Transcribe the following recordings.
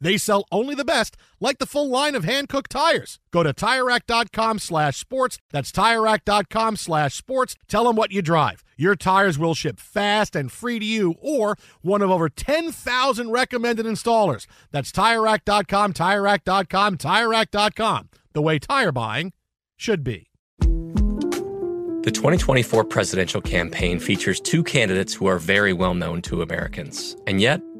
They sell only the best, like the full line of Hankook tires. Go to TireRack.com slash sports. That's TireRack.com slash sports. Tell them what you drive. Your tires will ship fast and free to you or one of over 10,000 recommended installers. That's TireRack.com, TireRack.com, TireRack.com. The way tire buying should be. The 2024 presidential campaign features two candidates who are very well known to Americans. And yet,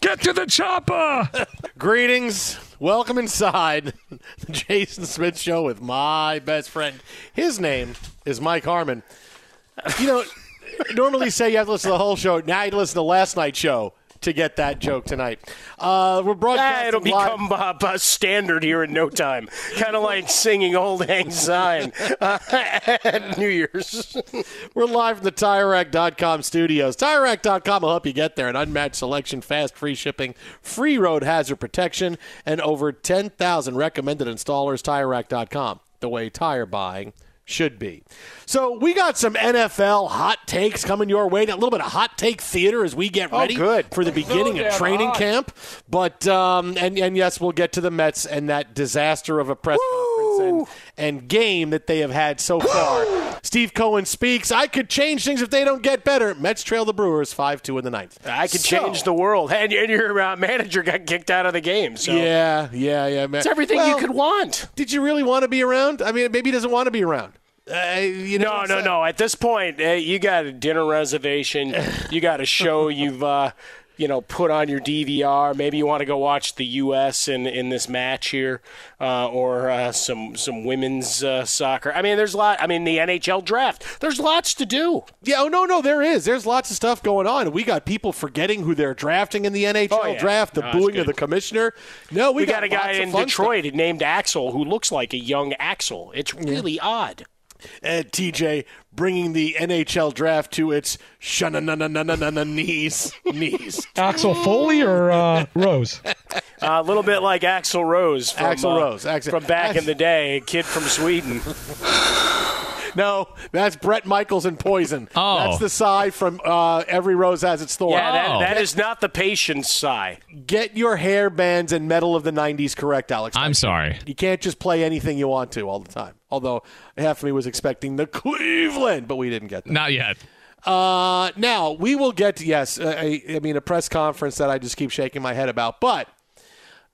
get to the chopper. Greetings. Welcome inside the Jason Smith Show with my best friend. His name is Mike Harmon. You know, normally say you have to listen to the whole show. Now you listen to last night's show to get that joke tonight. Uh, we're broadcasting Ah, it'll live- become uh, uh, standard here in no time. Kind of like singing Auld Lang Syne uh, at New Year's. We're live from the TireRack.com studios. TireRack.com will help you get there. An unmatched selection, fast, free shipping, free road hazard protection, and over 10,000 recommended installers. TireRack.com, the way tire buying should be. So we got some NFL hot takes coming your way. A little bit of hot take theater as we get Oh, ready good. for the beginning of training hot. camp. But um, and and yes, we'll get to the Mets and that disaster of a press conference and, and game that they have had so far. Steve Cohen speaks. I could change things if they don't get better. Mets trail the Brewers five two in the ninth. I could So- change the world. And, and your uh, manager got kicked out of the game. So Yeah, yeah, yeah. Man. it's everything Well, you could want. Did you really want to be around? I mean, maybe he doesn't want to be around. Uh, you know No, no, no. At this point, uh, you got a dinner reservation. You got a show you've, uh, you know, put on your DVR. Maybe you want to go watch the U.S. in in this match here, uh, or uh, some some women's uh, soccer. I mean, there's a lot. I mean, the NHL draft. There's lots to do. Yeah, oh no, no, there is. There's lots of stuff going on. We got people forgetting who they're drafting in the NHL Oh, yeah. draft, the No, booing of the commissioner. No, we, We, got, a guy in Detroit named Axel who looks like a young Axel. It's really odd. Stuff. And TJ bringing the NHL draft to its knees, knees. Axel Foley or uh, Rose? a little bit like Axl Rose. From, Axl uh, Rose, Axl- from back Ax- in the day, a kid from Sweden. No, that's Bret Michaels and Poison. Oh. That's the sigh from uh, Every Rose Has Its Thorn. Yeah, Oh. that, that is not the patience sigh. Get your hair bands and metal of the 90s correct, Alex. I'm sorry. You can't just play anything you want to all the time. Although half of me was expecting the Cleveland, but we didn't get that. Not yet. Uh, now we will get to yes. uh, I, I mean a press conference that I just keep shaking my head about, but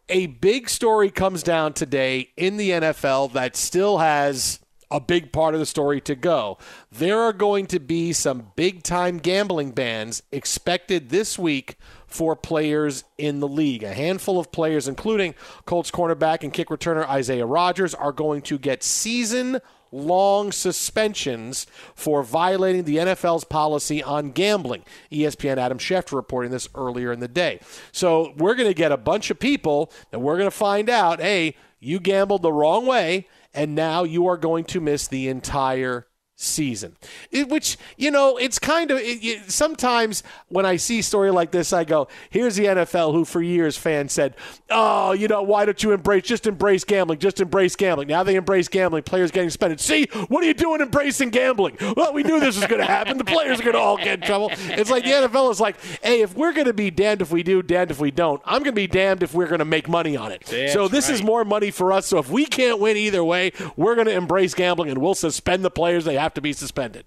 a big story comes down today in the NFL that still has a big part of the story to go. There are going to be some big time gambling bans expected this week for players in the league. A handful of players, including Colts cornerback and kick returner Isaiah Rodgers, are going to get season long suspensions for violating the NFL's policy on gambling. ESPN Adam Schefter reporting this earlier in the day. So we're going to get a bunch of people and we're going to find out hey, you gambled the wrong way, and now you are going to miss the entire season. It, which, you know, it's kind of it, it, sometimes when I see a story like this, I go, here's the NFL who for years fans said, oh, you know, why don't you embrace, just embrace gambling, just embrace gambling. Now they embrace gambling, players getting suspended. See, what are you doing embracing gambling? Well, we knew this was going to happen. The players are going to all get in trouble. It's like the NFL is like, hey, if we're going to be damned if we do, damned if we don't, I'm going to be damned if we're going to make money on it. That's so this is more money for us. So if we can't win either way, we're going to embrace gambling and we'll suspend the players. They have to be suspended.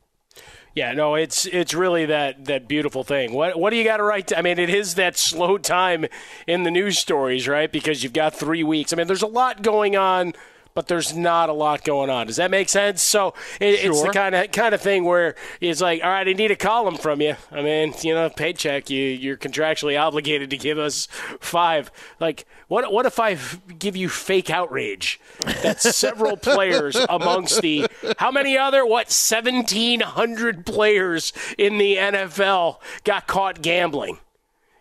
Yeah, no, it's it's really that that beautiful thing. What what do you got to write? I mean, it is that slow time in the news stories, right? Because you've got three weeks. I mean, there's a lot going on, but there's not a lot going on. Does that make sense? So it, it's the kind of kind of thing where it's like, all right, I need a column from you. I mean, you know, paycheck. You you're contractually obligated to give us five. Like, what what if I give you fake outrage? That's several players amongst the how many other what seventeen hundred players in the NFL got caught gambling.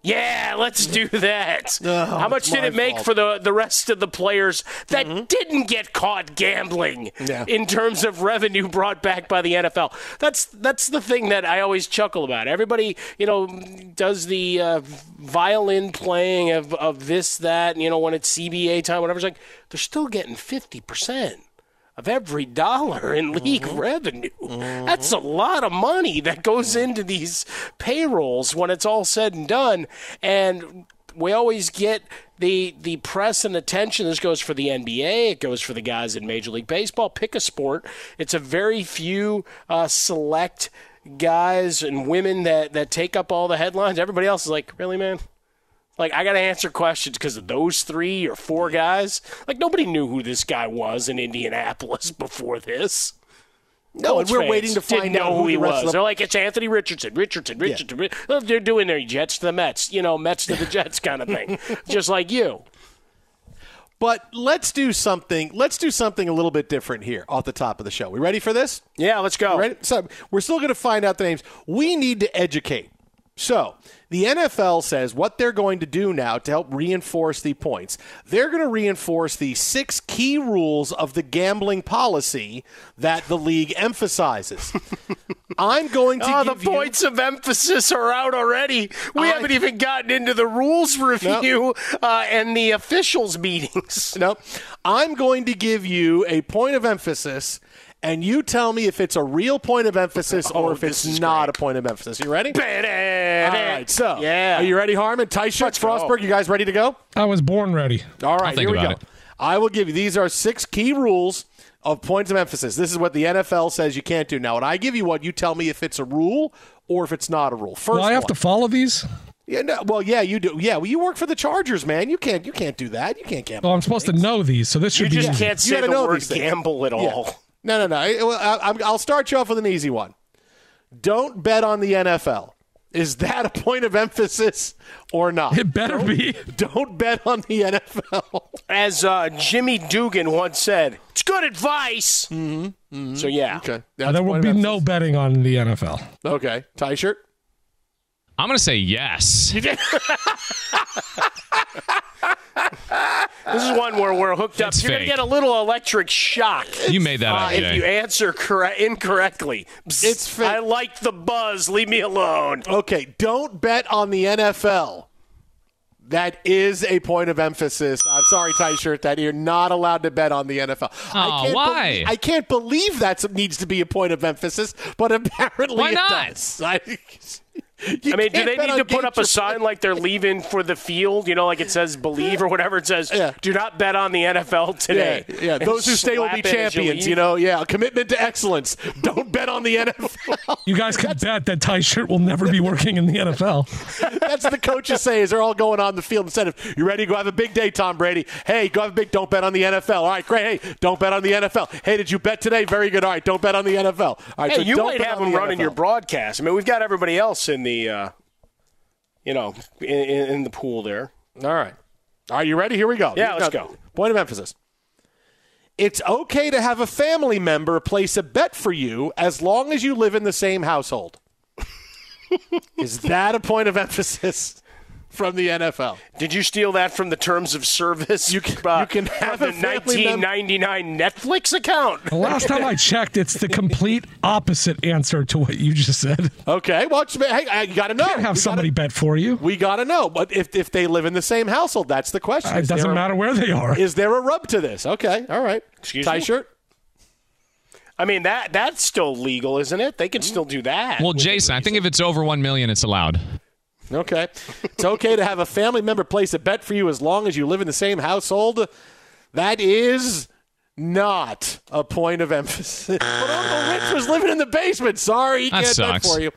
Yeah, let's do that. How much did it make fault. for the, the rest of the players that didn't get caught gambling Yeah. in terms of revenue brought back by the NFL? That's that's the thing that I always chuckle about. Everybody, you know, does the uh, violin playing of, of this, that, and, you know, when it's CBA time, whatever. It's like, they're still getting 50% of every dollar in league mm-hmm. revenue. Mm-hmm. That's a lot of money that goes mm-hmm. into these payrolls when it's all said and done. And we always get the the press and attention. This goes for the NBA. It goes for the guys in Major League Baseball. Pick a sport. It's a very few uh, select guys and women that that take up all the headlines. Everybody else is like, really, man. Like I got to answer questions because of those three or four guys. Like nobody knew who this guy was in Indianapolis before this. No, and we're waiting to find out who he was. the- They're like, it's Anthony Richardson, Richardson, Richardson. Ri- Well, They're doing their Jets to the Mets, you know, Mets to the Jets kind of thing, just like you. But let's do something. Let's do something a little bit different here off the top of the show. We ready for this? Yeah, let's go. Ready? So we're still going to find out the names. We need to educate. So the NFL says what they're going to do now to help reinforce the points. They're going to reinforce the six key rules of the gambling policy that the league emphasizes. I'm going to Oh, the give you- the points of emphasis are out already. We I- haven't even gotten into the rules review uh, and the officials meetings. No, I'm going to give you a point of emphasis, and you tell me if it's a real point of emphasis or Oh, if it's not great. a point of emphasis. You ready? All All right, so yeah, are you ready, Harmon? Tight shirt, go. Frostberg, you guys ready to go? I was born ready. All right, here we go. it. I will give you these are six key rules of points of emphasis. This is what the NFL says you can't do. Now, when I give you one, you tell me if it's a rule or if it's not a rule. First, Well, I have one. to follow these. Yeah, no, well, yeah, you do. Yeah, well, you work for the Chargers, man. You can't. You can't do that. You can't gamble. Well, I'm supposed to know these, so this You should be just easy. can't say gotta the know word gamble at Yeah. All. No, no, no. I, well, I, I'm- I'll start you off with an easy one. Don't bet on the NFL. Is that a point of emphasis or not? It better be. Don't bet on the NFL. As uh, Jimmy Dugan once said, it's good advice. Mm-hmm. So, yeah. Okay. there will be of no betting on the NFL. Okay. Tie shirt. I'm going to say yes. This is one where we're hooked up. It's You're going to get a little electric shock You made that uh, up, if Jay. you answer correct incorrectly. Bzz, It's fake. I like the buzz. Leave me alone. Okay. Don't bet on the NFL. That is a point of emphasis. I'm sorry, tie shirt, that you're not allowed to bet on the NFL. I can't why? Believe, I can't believe that needs to be a point of emphasis, but apparently Why it not? does. I, you I mean, do they need to put up a sign like they're leaving for the field? You know, like it says "Believe" or whatever. It says, Yeah. "Do not bet on the NFL today." Yeah, yeah. Those who stay will be slap it as you champions. You know, yeah. Commitment to excellence. Don't bet on the NFL. You guys can bet that tie shirt will never be working in the NFL. That's what the coaches say as they're all going on the field instead of you ready? to Go have a big day, Tom Brady. Hey, go have a big. Don't bet on the NFL. All right, great. Hey, don't bet on the NFL. Hey, did you bet today? Very good. All right, don't bet on the NFL. All right, Hey, so you don't might have them the running NFL. your broadcast. I mean, we've got everybody else in the, uh, you know, in, in, the pool there. All right. Right, you ready? Here we go. Yeah, let's Now, go. Point of emphasis. It's okay to have a family member place a bet for you as long as you live in the same household. Is that a point of emphasis from the NFL? Did you steal that from the terms of service? You can- uh, you can have the a family mem- 1999 Netflix account. The last time I checked, it's the complete opposite answer to what you just said. Okay, well, it's- hey, I- you got to know. Can't have We somebody gotta, bet for you. we got to know. But if, if they live in the same household, that's the question. It Is there doesn't a- matter where they are. Is there a rub to this? Okay, all right. Excuse Tie me? shirt. I mean that that's still legal, isn't it? They can still do that. Well, Jason, I think if it's over one million, it's allowed. Okay. It's okay to have a family member place a bet for you as long as you live in the same household. That is not a point of emphasis. but Uncle Rich was living in the basement. Sorry, he That can't bet sucks. for you.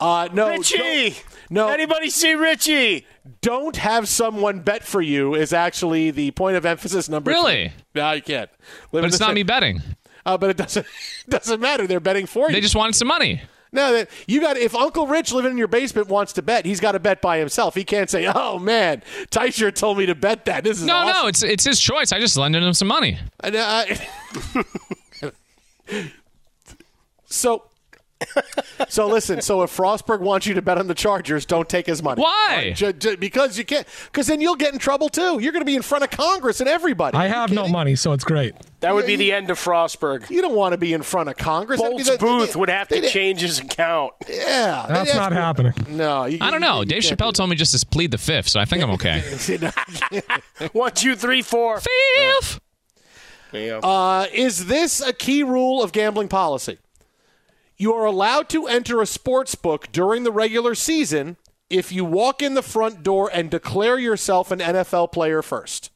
Uh, no, Richie. No, Anybody see Richie? don't have someone bet for you is actually the point of emphasis number Really? three. No, you can't. Live But it's not same- me betting. Uh, but it doesn't doesn't matter. They're betting for you. They just wanted some money. No, that you got. If Uncle Rich living in your basement wants to bet, he's got to bet by himself. He can't say, "Oh man, Tysher told me to bet that." This is No, awesome. no, it's it's his choice. I just lended him some money. And, uh, so, so listen. So if Frostberg wants you to bet on the Chargers, don't take his money. Why? All right, ju- ju- because you can't. Because then you'll get in trouble too. You're going to be in front of Congress and everybody. I Are you have no money, so it's great. That would be the end of Frostberg. You don't want to be in front of Congress. That'd Bolts the- Booth they- would have to they- change his account. Yeah, That's not to- happening. No, you, I don't know. you Dave can't Chappelle told me just to plead the fifth, so I think I'm okay. that. One, two, three, four. Fifth. Yeah. Uh, is this a key rule of gambling policy? You are allowed to enter a sports book during the regular season if you walk in the front door and declare yourself an NFL player first.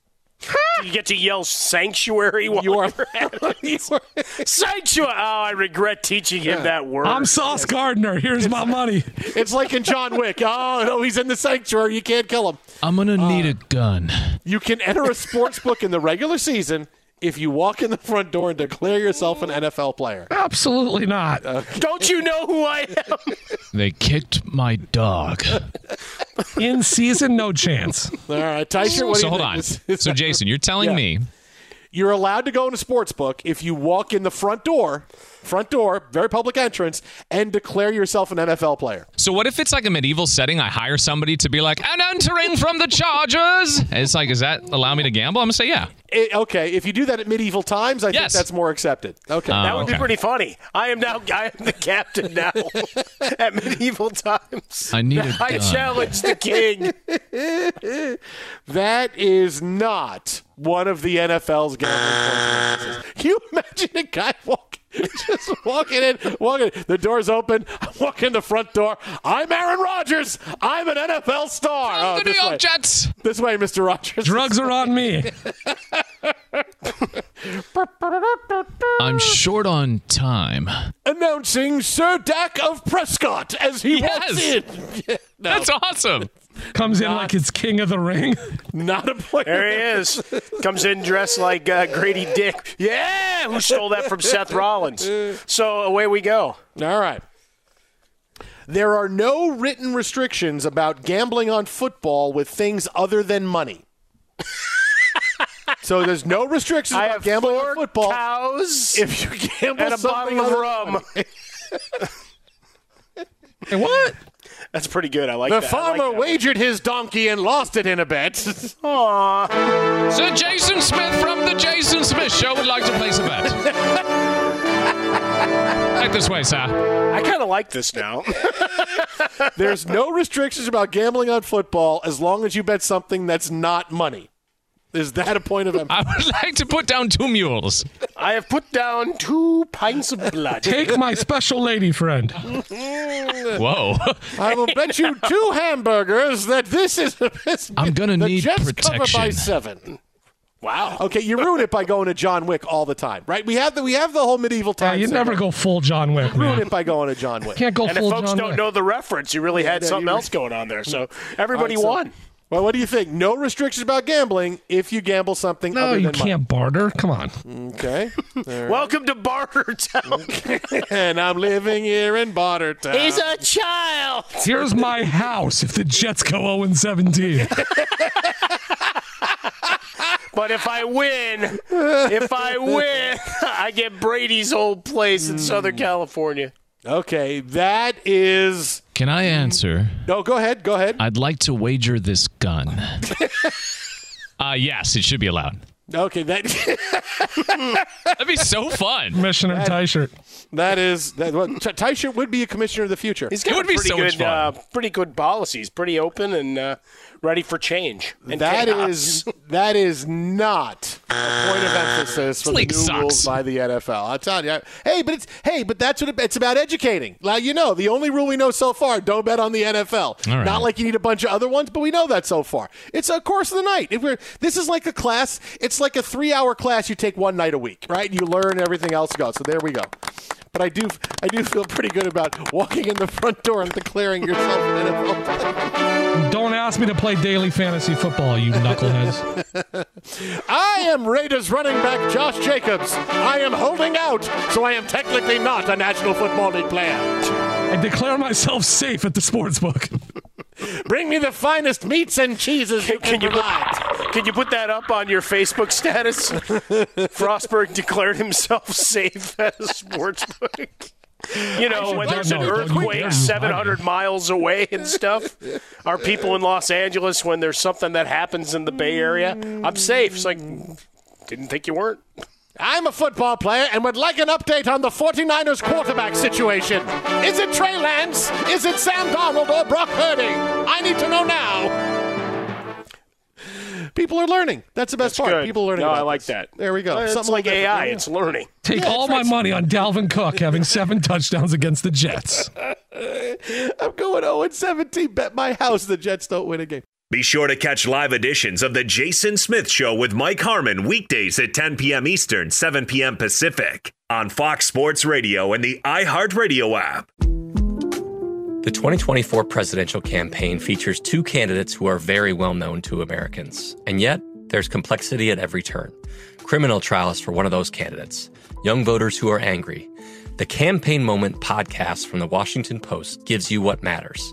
you get to yell sanctuary while You are, you're you are- sanctuary. Oh, I regret teaching him that word. I'm Sauce Gardner. Here's my money. it's like in John Wick. Oh no, he's in the sanctuary. You can't kill him. I'm gonna need uh, a gun. You can enter a sports book in the regular season if you walk in the front door and declare yourself an NFL player. Absolutely not. Don't you know who I am? They kicked my dog. In season, no chance. All right, Tysher, what so hold think? on. Is- is So Jason, you're telling Yeah. me You're allowed to go in a sports book if you walk in the front door, front door, very public entrance, and declare yourself an NFL player. So what if it's like a medieval setting? I hire somebody to be like, and entering from the Chargers. And it's like, does that allow me to gamble? I'm gonna say yeah. It- okay, if you do that at medieval times, I think that's more accepted. Okay. Uh, That would be pretty funny. I am now. I am the captain now at medieval times. I need a I gun. challenge the king. that is not one of the NFL's gambling consequences. Can you imagine a guy walking? Just walking in, walking. The door's open. I walk in the front door. I'm Aaron Rodgers. I'm an NFL star. From Oh, the New York way. Jets. This way, Mr. Rodgers. Drugs are on me. I'm short on time. announcing Sir Dak of Prescott as he Yes. walks in. no, That's awesome. Comes in like it's King of the Ring. not a player. There he is. Comes in dressed like uh, Grady Dick. Yeah, who stole that from Seth Rollins? So away we go. All right. There are no written restrictions about gambling on football with things other than money. so there's no restrictions I about have gambling four on football cows if you gamble and a something bottle of rum. Hey, what? That's pretty good. I like The that. I farmer like that one. wagered his donkey and lost it in a bet. Aw. Sir Jason Smith from the Jason Smith Show would like to place a bet. right this way, sir. I kind of like this now. There's no restrictions about gambling on football as long as you bet something that's not money. Is that a point of emphasis? I would like to put down two mules. I have put down two pints of blood. Take my special lady friend. Whoa. I will bet you two hamburgers that this is. The best. I'm gonna need Jets cover by protection. seven. Wow. Okay, you ruin it by going to John Wick all the time, right? We have the we have the whole medieval Yeah, time. you never go full John Wick, ruin man. it by going to John Wick. Can't go And if folks John don't Wick. know the reference, you really had yeah, something you- else going on there. So everybody All right, so- won. Well, what do you think? No restrictions about gambling if you gamble something No, other you than money. can't barter. Come on. Okay. Welcome to Bartertown. and I'm living here in Barter Town. He's a child. Here's my house if the Jets go 0 17. But if I win, if I win, I get Brady's old place in Southern hmm. California. Okay, that is. Can I answer? No, go ahead. Go ahead. I'd like to wager this gun. uh, yes, it should be allowed. Okay, that That'd be so fun. Commissioner tie shirt. that is that. Well, T- Ty Shirt would be a commissioner of the future. He's got would be pretty so much good, fun. uh, pretty good policies, pretty open and uh, ready for change. And That chaos. is that is not a point of emphasis for the league new sucks. rules by the NFL. I'll tell you. Hey, but it's hey, but that's what it, it's about educating. Like you know, the only rule we know so far: don't bet on the NFL. All right. Not like you need a bunch of other ones, but we know that so far. It's a course of the night. If we're this is like a class. It's like a three-hour class you take one night a week, right? You learn everything else goes. So there we go. But I do, I do feel pretty good about walking in the front door and declaring yourself an NFL player. Don't ask me to play daily fantasy football, you knuckleheads. I am Raiders running back Josh Jacobs. I am holding out, so I am technically not a National Football League player. I declare myself safe at the sports book. Bring me the finest meats and cheeses you can Can you provide. Can you put that up on your Facebook status? Frostberg declared himself safe at a sports book. You know, when there's an no, don't you earthquake 700 miles away and stuff. Our people in Los Angeles, when there's something that happens in the Bay Area, I'm safe. It's like, didn't think you weren't. I'm a football player and would like an update on the 49ers quarterback situation. Is it Trey Lance? Is it Sam Darnold or Brock Purdy? I need to know now. People are learning. That's the best That's part. good. People are learning. No, about I like this. that. There we go. It's Something like. AI. Yeah. It's learning. Take all my money on Dalvin Cook having seven touchdowns against the Jets. I'm going 0 17. Bet my house the Jets don't win a game. Be sure to catch live editions of The Jason Smith Show with Mike Harmon weekdays at 10 p.m. Eastern, 7 p.m. Pacific on Fox Sports Radio and the iHeartRadio app. The 2024 presidential campaign features two candidates who are very well known to Americans. And yet, there's complexity at every turn. Criminal trials for one of those candidates, young voters who are angry. The Campaign Moment podcast from the Washington Post gives you what matters.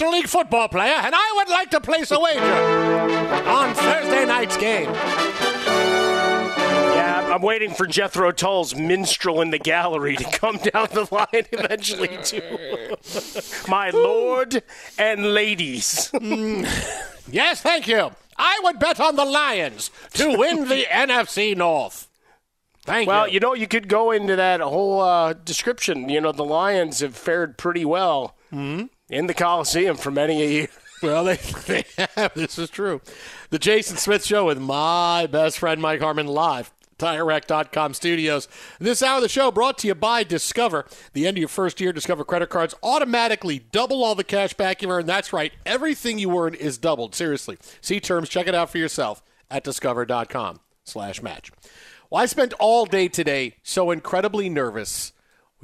National League football player, and I would like to place a wager on Thursday night's game. Yeah, I'm waiting for Jethro Tull's minstrel in the gallery to come down the line eventually, too. My lord and ladies. Yes, thank you. I would bet on the Lions to win the NFC North. Thank you. well, you. you know, you could go into that whole uh, description. You know, the Lions have fared pretty well in the Coliseum for many a year. Well, they, they have. This is true. The Jason Smith Show with my best friend Mike Harmon live. TireRack.com studios. This hour of the show brought to you by Discover. The end of your first year, Discover credit cards automatically double all the cash back you earn. That's right. Everything you earn is doubled. Seriously. See terms. Check it out for yourself at discover.com slash match. Well, I spent all day today so incredibly nervous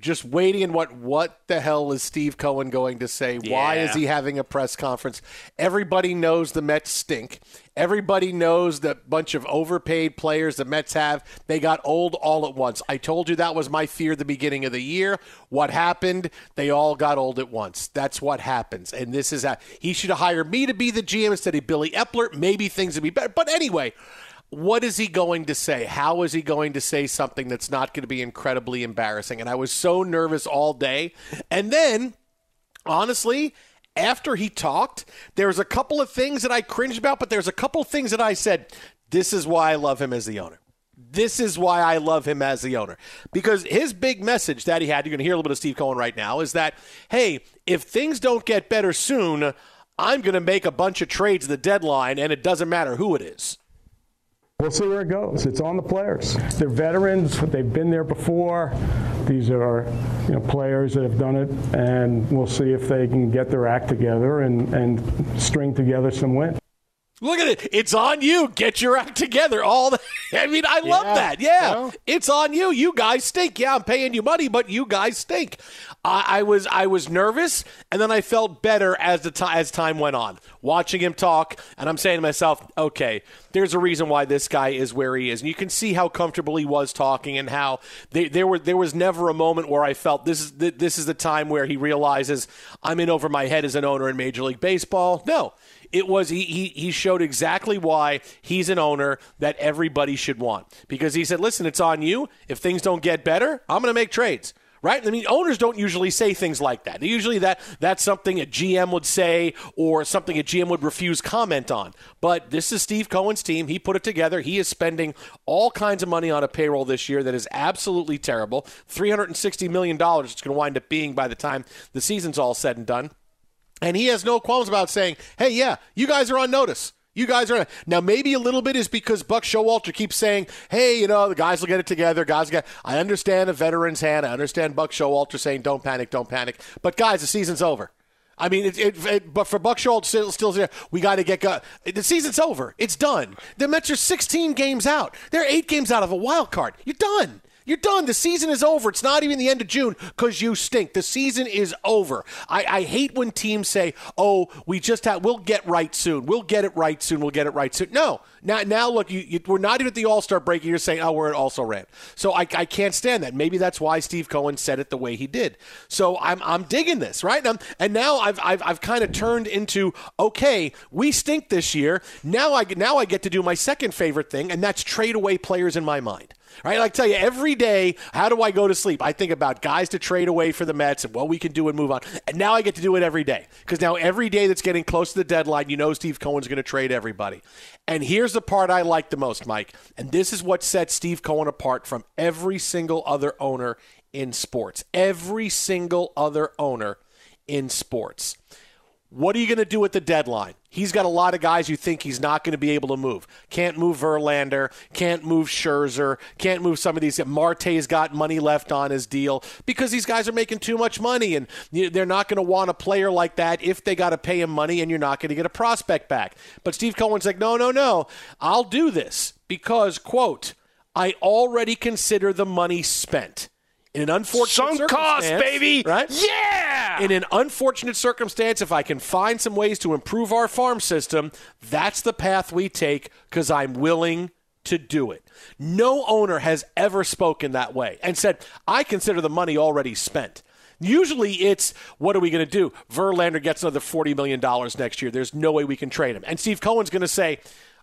just waiting and what what the hell is Steve Cohen going to say? Why is he having a press conference? Everybody knows the Mets stink. Everybody knows the bunch of overpaid players the Mets have. They got old all at once. I told you that was my fear at the beginning of the year. What happened? They all got old at once. That's what happens. And this is how he should have hired me to be the GM instead of Billy Eppler. Maybe things would be better. But anyway, what is he going to say? How is he going to say something that's not going to be incredibly embarrassing? And I was so nervous all day. And then, honestly, after he talked, there was a couple of things that I cringed about, but there's a couple of things that I said, this is why I love him as the owner. This is why I love him as the owner. Because his big message that he had, you're going to hear a little bit of Steve Cohen right now, is that, hey, if things don't get better soon, I'm going to make a bunch of trades the deadline, and it doesn't matter who it is. We'll see where it goes. It's on the players. They're veterans. They've been there before. These are you know, players that have done it, and we'll see if they can get their act together and, and string together some wins. Look at it. It's on you. Get your act together. All the, I mean, I love Yeah. that. Yeah. Well. It's on you. You guys stink. Yeah, I'm paying you money, but you guys stink. I, I was I was nervous, and then I felt better as the ti as time went on. Watching him talk, and I'm saying to myself, okay, there's a reason why this guy is where he is, and you can see how comfortable he was talking, and how they, there were there was never a moment where I felt this is the, this is the time where he realizes I'm in over my head as an owner in Major League Baseball. No, it was he, he he showed exactly why he's an owner that everybody should want. Because he said listen it's on you. If things don't get better i'm going to make trades. Right? I mean owners don't usually say things like that. Usually that that's something a gm would say or something a gm would refuse comment on. But this is steve cohen's team. He put it together. He is spending all kinds of money on a payroll this year that is absolutely terrible. 360 million dollars. It's going to wind up being by the time the season's all said and done and he has no qualms about saying, hey, yeah, you guys are on notice. You guys are now. Maybe a little bit is because Buck Showalter keeps saying, "Hey, you know, the guys will get it together. Guys, get." I understand a veteran's hand. I understand Buck Showalter saying, "Don't panic, don't panic." But guys, the season's over. I mean, it, it, it, but for Buck Showalter still, still there, we got to get go- the season's over. It's done. The Mets are 16 games out. They're eight games out of a wild card. You're done. You're done. The season is over. It's not even the end of June because you stink. The season is over. I, I hate when teams say, "Oh, we just have. We'll get right soon. We'll get it right soon. We'll get it right soon." No. Now, now look, you, you, we're not even at the All Star break. and You're saying, "Oh, we're at also ran." So I, I can't stand that. Maybe that's why Steve Cohen said it the way he did. So I'm I'm digging this right now. And now I've I've, I've kind of turned into okay, we stink this year. Now I now I get to do my second favorite thing, and that's trade away players in my mind. Right, like I tell you every day, how do I go to sleep? I think about guys to trade away for the Mets and what we can do and move on. And now I get to do it every day because now every day that's getting close to the deadline, you know Steve Cohen's going to trade everybody. And here's the part I like the most, Mike. And this is what sets Steve Cohen apart from every single other owner in sports. Every single other owner in sports. What are you going to do at the deadline? He's got a lot of guys you think he's not going to be able to move. Can't move Verlander, can't move Scherzer, can't move some of these. Marte's got money left on his deal because these guys are making too much money, and they're not going to want a player like that if they got to pay him money, and you're not going to get a prospect back. But Steve Cohen's like, no, no, no, I'll do this because, quote, I already consider the money spent. In an unfortunate Sunk cost, circumstance, baby. right? Yeah. In an unfortunate circumstance, if I can find some ways to improve our farm system, that's the path we take because I'm willing to do it. No owner has ever spoken that way and said, I consider the money already spent. Usually it's what are we going to do? Verlander gets another $40 million next year. There's no way we can trade him. And Steve Cohen's going to say,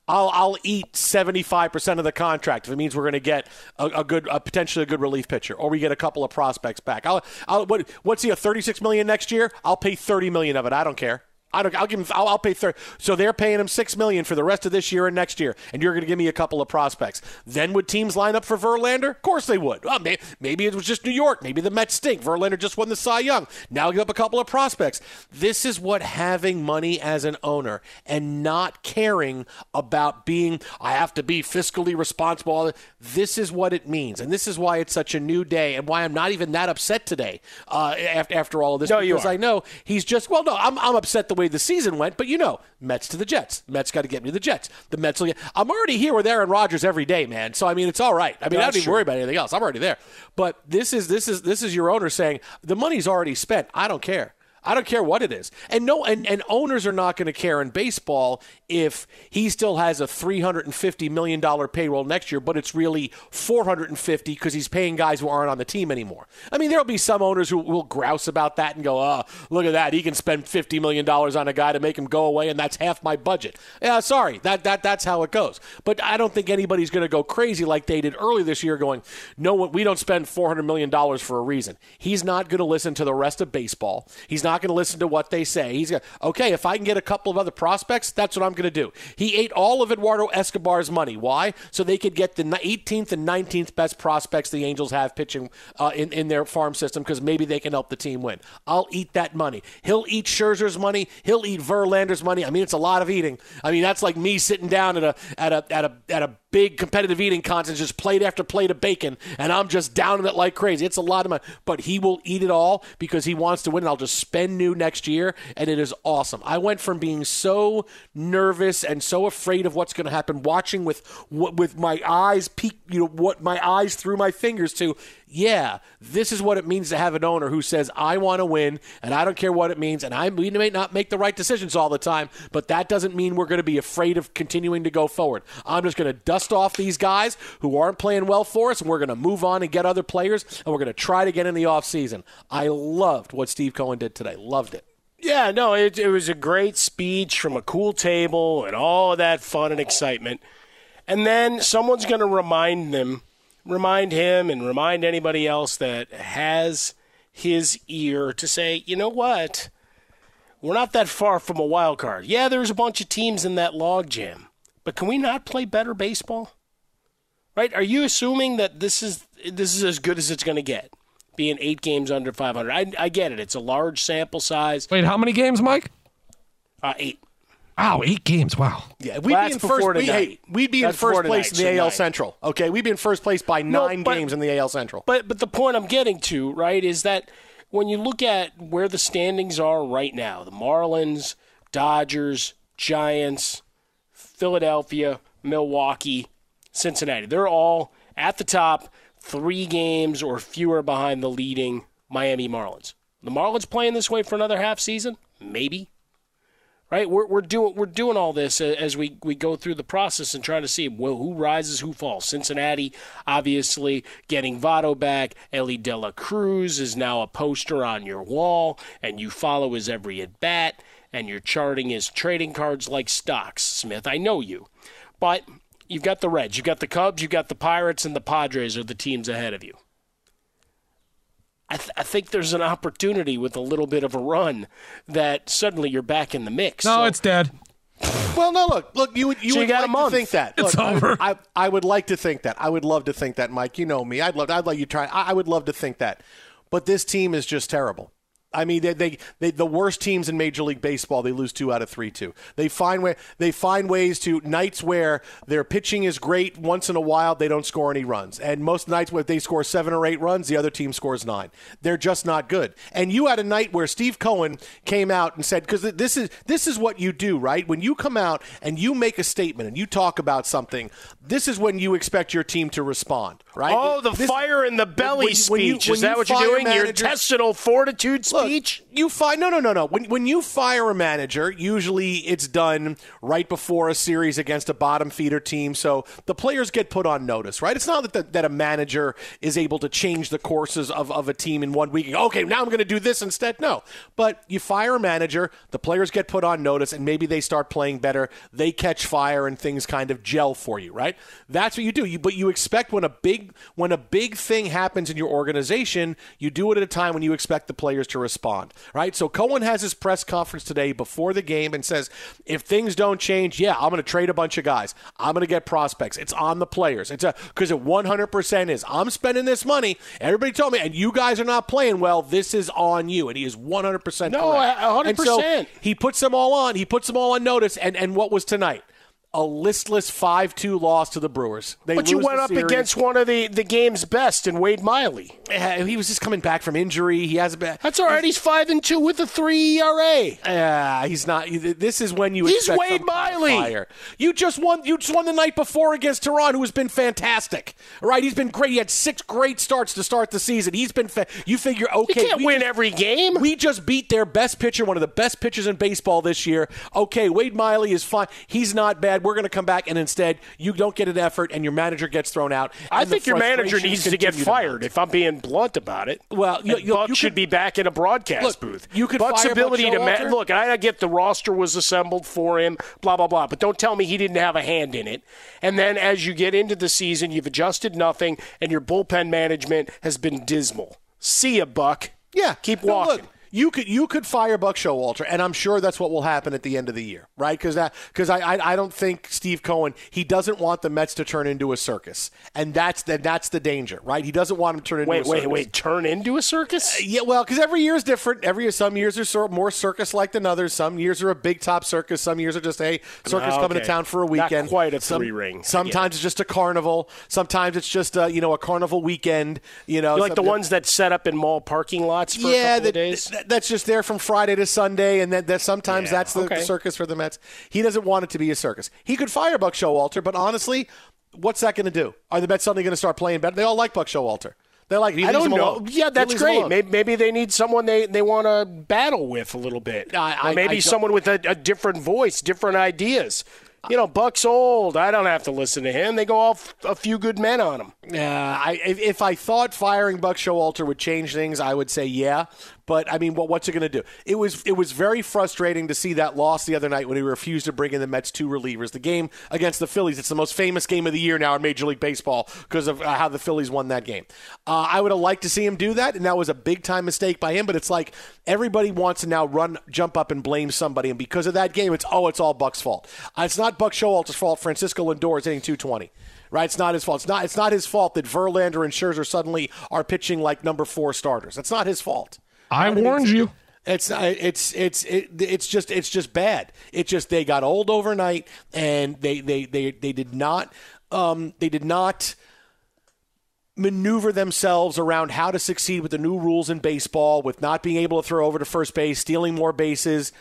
I'll, I'll eat 75% of the contract if it means we're going to get a, a good, a potentially a good relief pitcher, or we get a couple of prospects back. I'll, I'll, what, what's he, a 36 million next year? I'll pay 30 million of it. I don't care. I don't, I'll give him. I'll, I'll pay thirty. So they're paying him six million for the rest of this year and next year, and you're going to give me a couple of prospects. Then would teams line up for Verlander? Of course they would. Well, may, maybe it was just New York. Maybe the Mets stink. Verlander just won the Cy Young. Now give up a couple of prospects. This is what having money as an owner and not caring about being. I have to be fiscally responsible. This is what it means, and this is why it's such a new day, and why I'm not even that upset today. Uh, after after all of this, No, you because are. I know he's just. Well, no, I'm I'm upset the way the season went, but you know, Mets to the Jets. Mets got to get me to the Jets. The Mets will get. I'm already here with Aaron Rodgers every day, man. So I mean, it's all right. I mean, I don't even true. worry about anything else. I'm already there. But this is this is this is your owner saying the money's already spent. I don't care. I don't care what it is. And no and, and owners are not going to care in baseball if he still has a $350 million payroll next year, but it's really 450 because he's paying guys who aren't on the team anymore. I mean, there'll be some owners who will grouse about that and go, oh, look at that. He can spend $50 million on a guy to make him go away, and that's half my budget. Yeah, sorry. That, that, that's how it goes. But I don't think anybody's going to go crazy like they did early this year going, no, we don't spend $400 million for a reason. He's not going to listen to the rest of baseball. He's not going to listen to what they say. He's going okay, if I can get a couple of other prospects, that's what I'm going to do. He ate all of Eduardo Escobar's money. Why? So they could get the 18th and 19th best prospects the Angels have pitching uh, in, in their farm system because maybe they can help the team win. I'll eat that money. He'll eat Scherzer's money. He'll eat Verlander's money. I mean, it's a lot of eating. I mean, that's like me sitting down at a at a at a at a big competitive eating contest, just plate after plate of bacon, and I'm just downing it like crazy. It's a lot of money, but he will eat it all because he wants to win, and I'll just spend new next year, and it is awesome. I went from being so nervous and so afraid of what's going to happen, watching with with my eyes peek, you know, what my eyes through my fingers to. Yeah, this is what it means to have an owner who says, I want to win, and I don't care what it means, and I we may not make the right decisions all the time, but that doesn't mean we're going to be afraid of continuing to go forward. I'm just going to dust off these guys who aren't playing well for us, and we're going to move on and get other players, and we're going to try to get in the offseason. I loved what Steve Cohen did today. Loved it. Yeah, no, it, it was a great speech from a cool table and all of that fun and excitement. And then someone's going to remind them, remind him, and remind anybody else that has his ear to say, you know what? We're not that far from a wild card. Yeah, there's a bunch of teams in that logjam, but can we not play better baseball? Right? Are you assuming that this is this is as good as it's going to get? Being eight games under 500. I, I get it. It's a large sample size. Wait, how many games, Mike? Uh, eight. Wow, eight games. Wow. Yeah, we'd Well, be in first. before We, hey, we'd be That's in first before place tonight, in the so AL. Central. Okay, we'd be in first place by No, nine but- games in the AL Central. But but the point I'm getting to, right, is that when you look at where the standings are right now, the Marlins, Dodgers, Giants, Philadelphia, Milwaukee, Cincinnati, they're all at the top, three games or fewer behind the leading Miami Marlins. The Marlins playing this way for another half season? Maybe. Right? We're, we're doing we're doing all this as we, we go through the process and trying to see well who rises, who falls. Cincinnati, obviously, getting Votto back. Elly De La Cruz is now a poster on your wall, and you follow his every at bat, and you're charting his trading cards like stocks. Smith, I know you, but you've got the Reds, you've got the Cubs, you've got the Pirates, and the Padres are the teams ahead of you. I, th- I think there's an opportunity with a little bit of a run that suddenly you're back in the mix. No, So- it's dead. Well, no, look, look. You would you So you would got a like to think that. It's Look, I- over. I, I would like to think that. I would love to think that, Mike. You know me. I'd love. I'd let you try. I, I would love to think that. But this team is just terrible. I mean, they, they, they the worst teams in Major League Baseball. They lose two out of three. Two. They find way they find ways to nights where their pitching is great. Once in a while, they don't score any runs, and most nights where they score seven or eight runs, the other team scores nine. They're just not good. And you had a night where Steve Cohen came out and said, because this is this is what you do, right? When you come out and you make a statement and you talk about something, this is when you expect your team to respond, right? Oh, the This- fire in the belly when you- when you- speech. when is that you what you're doing? Your intestinal fortitude Look, speech? You fire no no no no. When when you fire a manager, usually it's done right before a series against a bottom feeder team, so the players get put on notice, right? It's not that the, that a manager is able to change the courses of, of a team in one week. Okay, now I'm going to do this instead. No, but you fire a manager, the players get put on notice, and maybe they start playing better. They catch fire, and things kind of gel for you, right? That's what you do. You, but you expect when a big when a big thing happens in your organization, you do it at a time when you expect the players to respond right? So Cohen has his press conference today before the game and says, if things don't change, yeah, I'm going to trade a bunch of guys. I'm going to get prospects. It's on the players. It's a because it 100% is. I'm spending this money. Everybody told me, and you guys are not playing well. This is on you, and he is 100% No, correct. 100%. And so he puts them all on. He puts them all on notice. And and what was tonight? A listless 5-2 loss to the Brewers. They but you went up series. against one of the, the game's best in Wade Miley. Uh, he was just coming back from injury. He has a bad. That's all right. He's five and two with a three ERA. Yeah, he's not. This is when you. He's expect Wade Miley. fire. You just won. You just won the night before against Teheran, who has been fantastic. All right, he's been great. He had six great starts to start the season. He's been. Fa- you figure, okay, can't we win just- every game. We just beat their best pitcher, one of the best pitchers in baseball this year. Okay, Wade Miley is fine. He's not bad. We're going to come back, and instead, you don't get an effort, and your manager gets thrown out. I think your manager needs to get fired. mount. If I'm being blunt about it, Well, you- you- Buck you should could- be back in a broadcast Look, booth. you could Buck's fire Buck ability to ma- look. I get the roster was assembled for him, blah blah blah. But don't tell me he didn't have a hand in it. And then as you get into the season, you've adjusted nothing, and your bullpen management has been dismal. See ya, Buck. Yeah, keep No, walking. look, you could you could fire Buck Showalter, and I'm sure that's what will happen at the end of the year, right? Because that because I, I I don't think Steve Cohen he doesn't want the Mets to turn into a circus, and that's the, that's the danger, right? He doesn't want them to turn into Wait, a circus. wait, wait! Turn into a circus? Yeah, well, because every year is different. Every year, some years are sort more circus-like than others. Some years are a big top circus. Some years are just a circus Ah, coming to town for a weekend. Not quite a Some-. I get Sometimes it's just a carnival. Sometimes it's just a, you know a carnival weekend. You know, You like the ones that set up in mall parking lots for a yeah, of days? That- that's just there from Friday to Sunday, and that, that sometimes Yeah, that's the, okay. circus for the Mets. He doesn't want it to be a circus. He could fire Buck Showalter, but honestly, what's that going to do? Are the Mets suddenly going to start playing better? They all like Buck Showalter. They like. I don't know. alone. Yeah, that's great. Maybe, maybe they need someone they, they want to battle with a little bit. I- I- maybe I someone with a, a different voice, different ideas. You know, Buck's old. I don't have to listen to him. They go off a few good men on him. Yeah, I, if, if I thought firing Buck Showalter would change things, I would say yeah. But I mean, what, what's it going to do? It was it was very frustrating to see that loss the other night when he refused to bring in the Mets two relievers. The game against the Phillies, it's the most famous game of the year now in Major League Baseball because of uh, how the Phillies won that game. Uh, I would have liked to see him do that, and that was a big time mistake by him. But it's like everybody wants to now run, jump up, and blame somebody, and because of that game, it's oh, it's all Buck's fault. Uh, it's not Buck Showalter's fault. Francisco Lindor is hitting 220 right? It's not his fault. It's not. It's not his fault that Verlander and Scherzer suddenly are pitching like number four starters. That's not his fault. I warned you. It's it's it's it's just it's just bad. It's just they got old overnight, and they they they they did not um they did not maneuver themselves around how to succeed with the new rules in baseball, with not being able to throw over to first base, stealing more bases,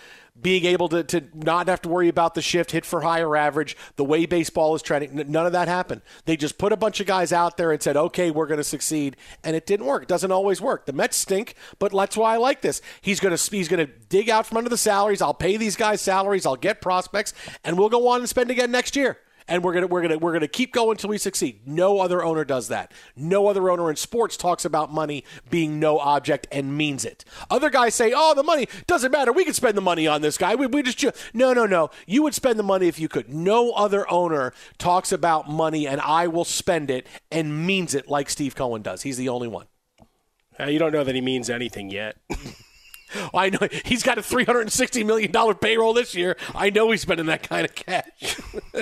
being able to, to not have to worry about the shift, hit for higher average, the way baseball is trending. None of that happened. They just put a bunch of guys out there and said, okay, we're going to succeed. And it didn't work. It doesn't always work. The Mets stink, but that's why I like this. He's going to he's going to dig out from under the salaries. I'll pay these guys salaries. I'll get prospects, and we'll go on and spend again next year and we're gonna we're gonna we're gonna keep going until we succeed. No other owner does that. No other owner in sports talks about money being no object and means it. Other guys say, "Oh, the money doesn't matter. We can spend the money on this guy. We, we just ju-" no no no. You would spend the money if you could. No other owner talks about money and I will spend it and means it like Steve Cohen does. He's the only one. Uh, you don't know that he means anything yet. I know he's got a three hundred and sixty million dollar payroll this year. I know he's spending that kind of cash.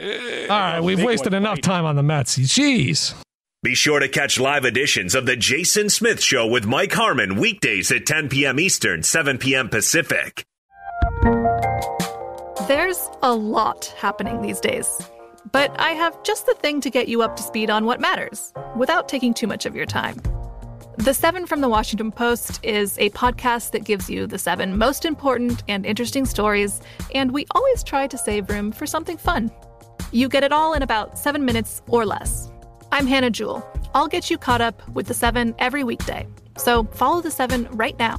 All right, we've wasted enough right. time on the Mets. Jeez. Be sure to catch live editions of The Jason Smith Show with Mike Harmon weekdays at 10 p.m. Eastern, 7 p.m. Pacific. There's a lot happening these days. But I have just the thing to get you up to speed on what matters without taking too much of your time. The Seven from the Washington Post is a podcast that gives you the seven most important and interesting stories, and we always try to save room for something fun. You get it all in about seven minutes or less. I'm Hannah Jewell. I'll get you caught up with the seven every weekday. So follow the seven right now.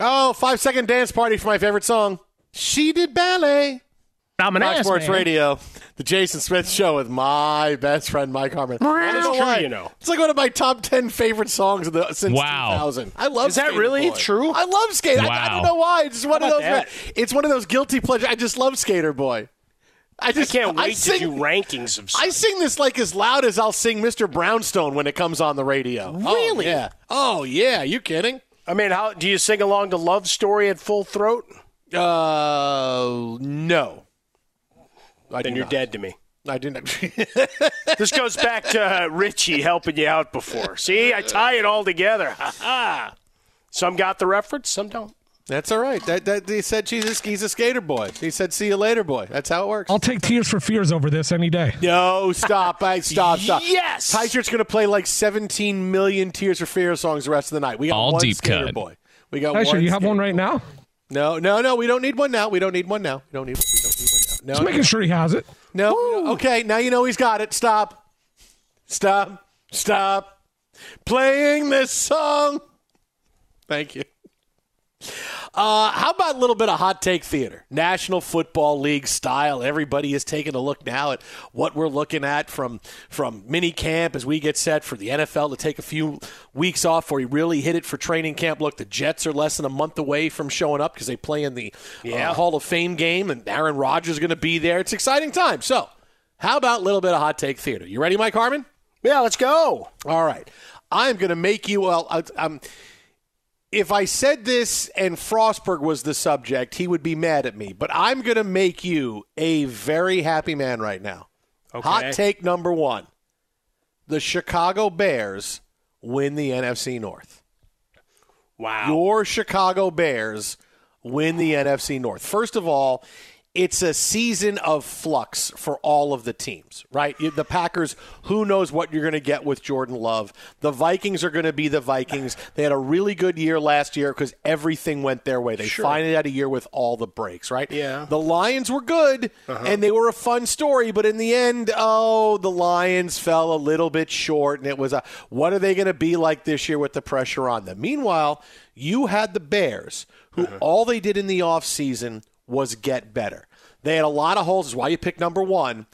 Oh, five second dance party for my favorite song. She did ballet. I'm an Fox ass Sports man. Radio, the Jason Smith Show with my best friend Mike Harmon. I It's true, you know. It's like one of my top ten favorite songs of the, since Wow. 2000. I love. Is that Skater really Boy. true? I love Skater. I, I Wow. don't know why. It's just one of How those. about It's one of those guilty pleasures. I just love Skater Boy. I I just can't wait sing, to do rankings of I sing this like as loud as I'll sing Mr. Brownstone when it comes on the radio. Really? Oh, yeah. Oh yeah. You kidding? I mean, how do you sing along to Love Story at full throat? Uh, no. I then you're not. dead to me. I didn't. This goes back to uh, Richie helping you out before. See, I tie it all together. Ha ha. Some got the reference, some don't. That's all right. That, that he said she's a, he's a skater boy. He said see you later boy. That's how it works. I'll take Tears for Fears over this any day. No, stop. I stop, stop. Yes! Ty Shirt's going to play like 17 million Tears for Fears songs the rest of the night. We got All one deep skater cut. boy. We got Actually, one you have one skater right now? No, no, no. We don't need one now. We don't need one now. We don't need. We don't need one now. Just No, making sure he has it. no. no. Okay, now you know he's got it. Stop. Stop. Stop. Playing this song. Thank you. Uh, how about a little bit of hot take theater? National Football League style. Everybody is taking a look now at what we're looking at from from mini camp as we get set for the NFL to take a few weeks off before we really hit it for training camp. Look, the Jets are less than a month away from showing up because they play in the uh, Hall of Fame game, and Aaron Rodgers is going to be there. It's exciting time. So, how about a little bit of hot take theater? You ready, Mike Harmon? Yeah, let's go. All right. I'm going to make you. Well, I, I'm. If I said this and Frostberg was the subject, he would be mad at me. But I'm going to make you a very happy man right now. Okay. Hot take number one: the Chicago Bears win the NFC North. Wow. Your Chicago Bears win the NFC North. First of all, it's a season of flux for all of the teams, right? The Packers, who knows what you're going to get with Jordan Love. The Vikings are going to be the Vikings. They had a really good year last year because everything went their way. They Sure. finally had a year with all the breaks, right? Yeah. The Lions were good uh-huh. and they were a fun story, but in the end, oh, the Lions fell a little bit short and it was a what are they going to be like this year with the pressure on them? Meanwhile, you had the Bears who uh-huh. all they did in the offseason was get better. They had a lot of holes, is why you pick number 1.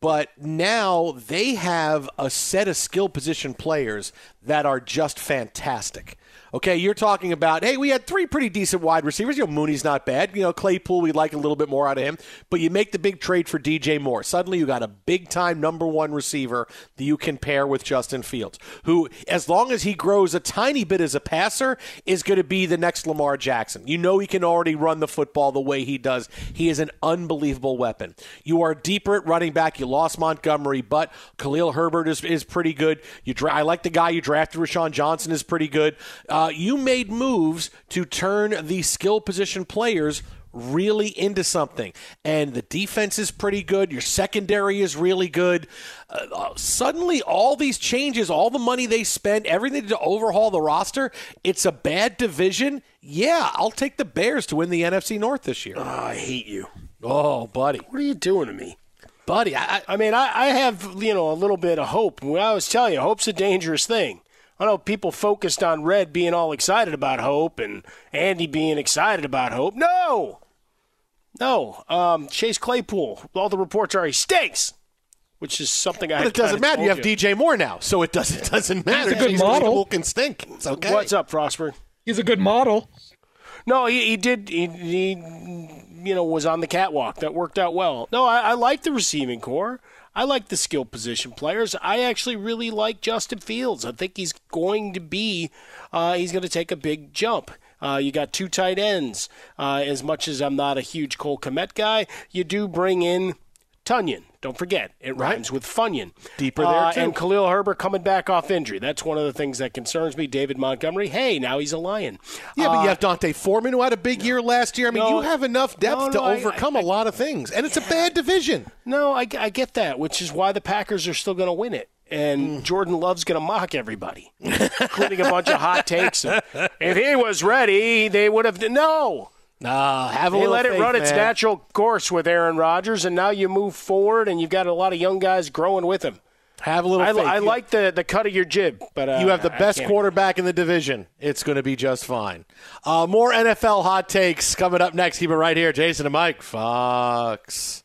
But now they have a set of skill position players that are just fantastic. Okay, you're talking about, hey, we had three pretty decent wide receivers. You know, Mooney's not bad. You know, Claypool, we like a little bit more out of him. But you make the big trade for DJ Moore. Suddenly you got a big time number one receiver that you can pair with Justin Fields, who, as long as he grows a tiny bit as a passer, is going to be the next Lamar Jackson. You know he can already run the football the way he does. He is an unbelievable weapon. You are deeper at running back. You lost Montgomery, but Khalil Herbert is, is pretty good. You dra- I like the guy you drafted, Roschon Johnson is pretty good. Uh, Uh, you made moves to turn the skill position players really into something. And the defense is pretty good. Your secondary is really good. Uh, uh, suddenly, all these changes, all the money they spend, everything to overhaul the roster, it's a bad division. Yeah, I'll take the Bears to win the NFC North this year. Oh, I hate you. Oh, buddy. What are you doing to me? Buddy, I, I mean, I, I have, you know, a little bit of hope. I always tell you, hope's a dangerous thing. I know people focused on Red being all excited about Hope and Andy being excited about Hope. No, no. Um, Chase Claypool. All the reports are he stinks, which is something I. But it doesn't matter. You have DJ Moore now, so it doesn't doesn't matter. He's a good Chase model. Claypool can stink. It's okay. What's up, Prosper? He's a good model. No, he, he did. He, he, you know, was on the catwalk. That worked out well. No, I, I like the receiving corps. I like the skill position players. I actually really like Justin Fields. I think he's going to be, uh, he's going to take a big jump. Uh, you got two tight ends. Uh, as much as I'm not a huge Cole Kmet guy, you do bring in Tonyan. Don't forget, it rhymes with Funyon. Deeper there, Uh, too. And Khalil Herbert coming back off injury. That's one of the things that concerns me. David Montgomery, hey, now he's a Lion. Yeah, but Uh, you have D'Onta Foreman who had a big year last year. I mean, No, you have enough depth no, to I- overcome a lot of things, and it's a bad division. No, I, I get that, which is why the Packers are still going to win it. And Jordan Love's going to mock everybody, including a bunch of hot takes. And if he was ready, they would have. No. Nah, have a They let it faith, run its natural course with Aaron Rodgers, and now you move forward, and you've got a lot of young guys growing with him. Have a little I, faith. I like the, the cut of your jib, but uh, you have the best quarterback in the division. It's going to be just fine. Uh, more NFL hot takes coming up next. Keep it right here. Jason and Mike, Fox.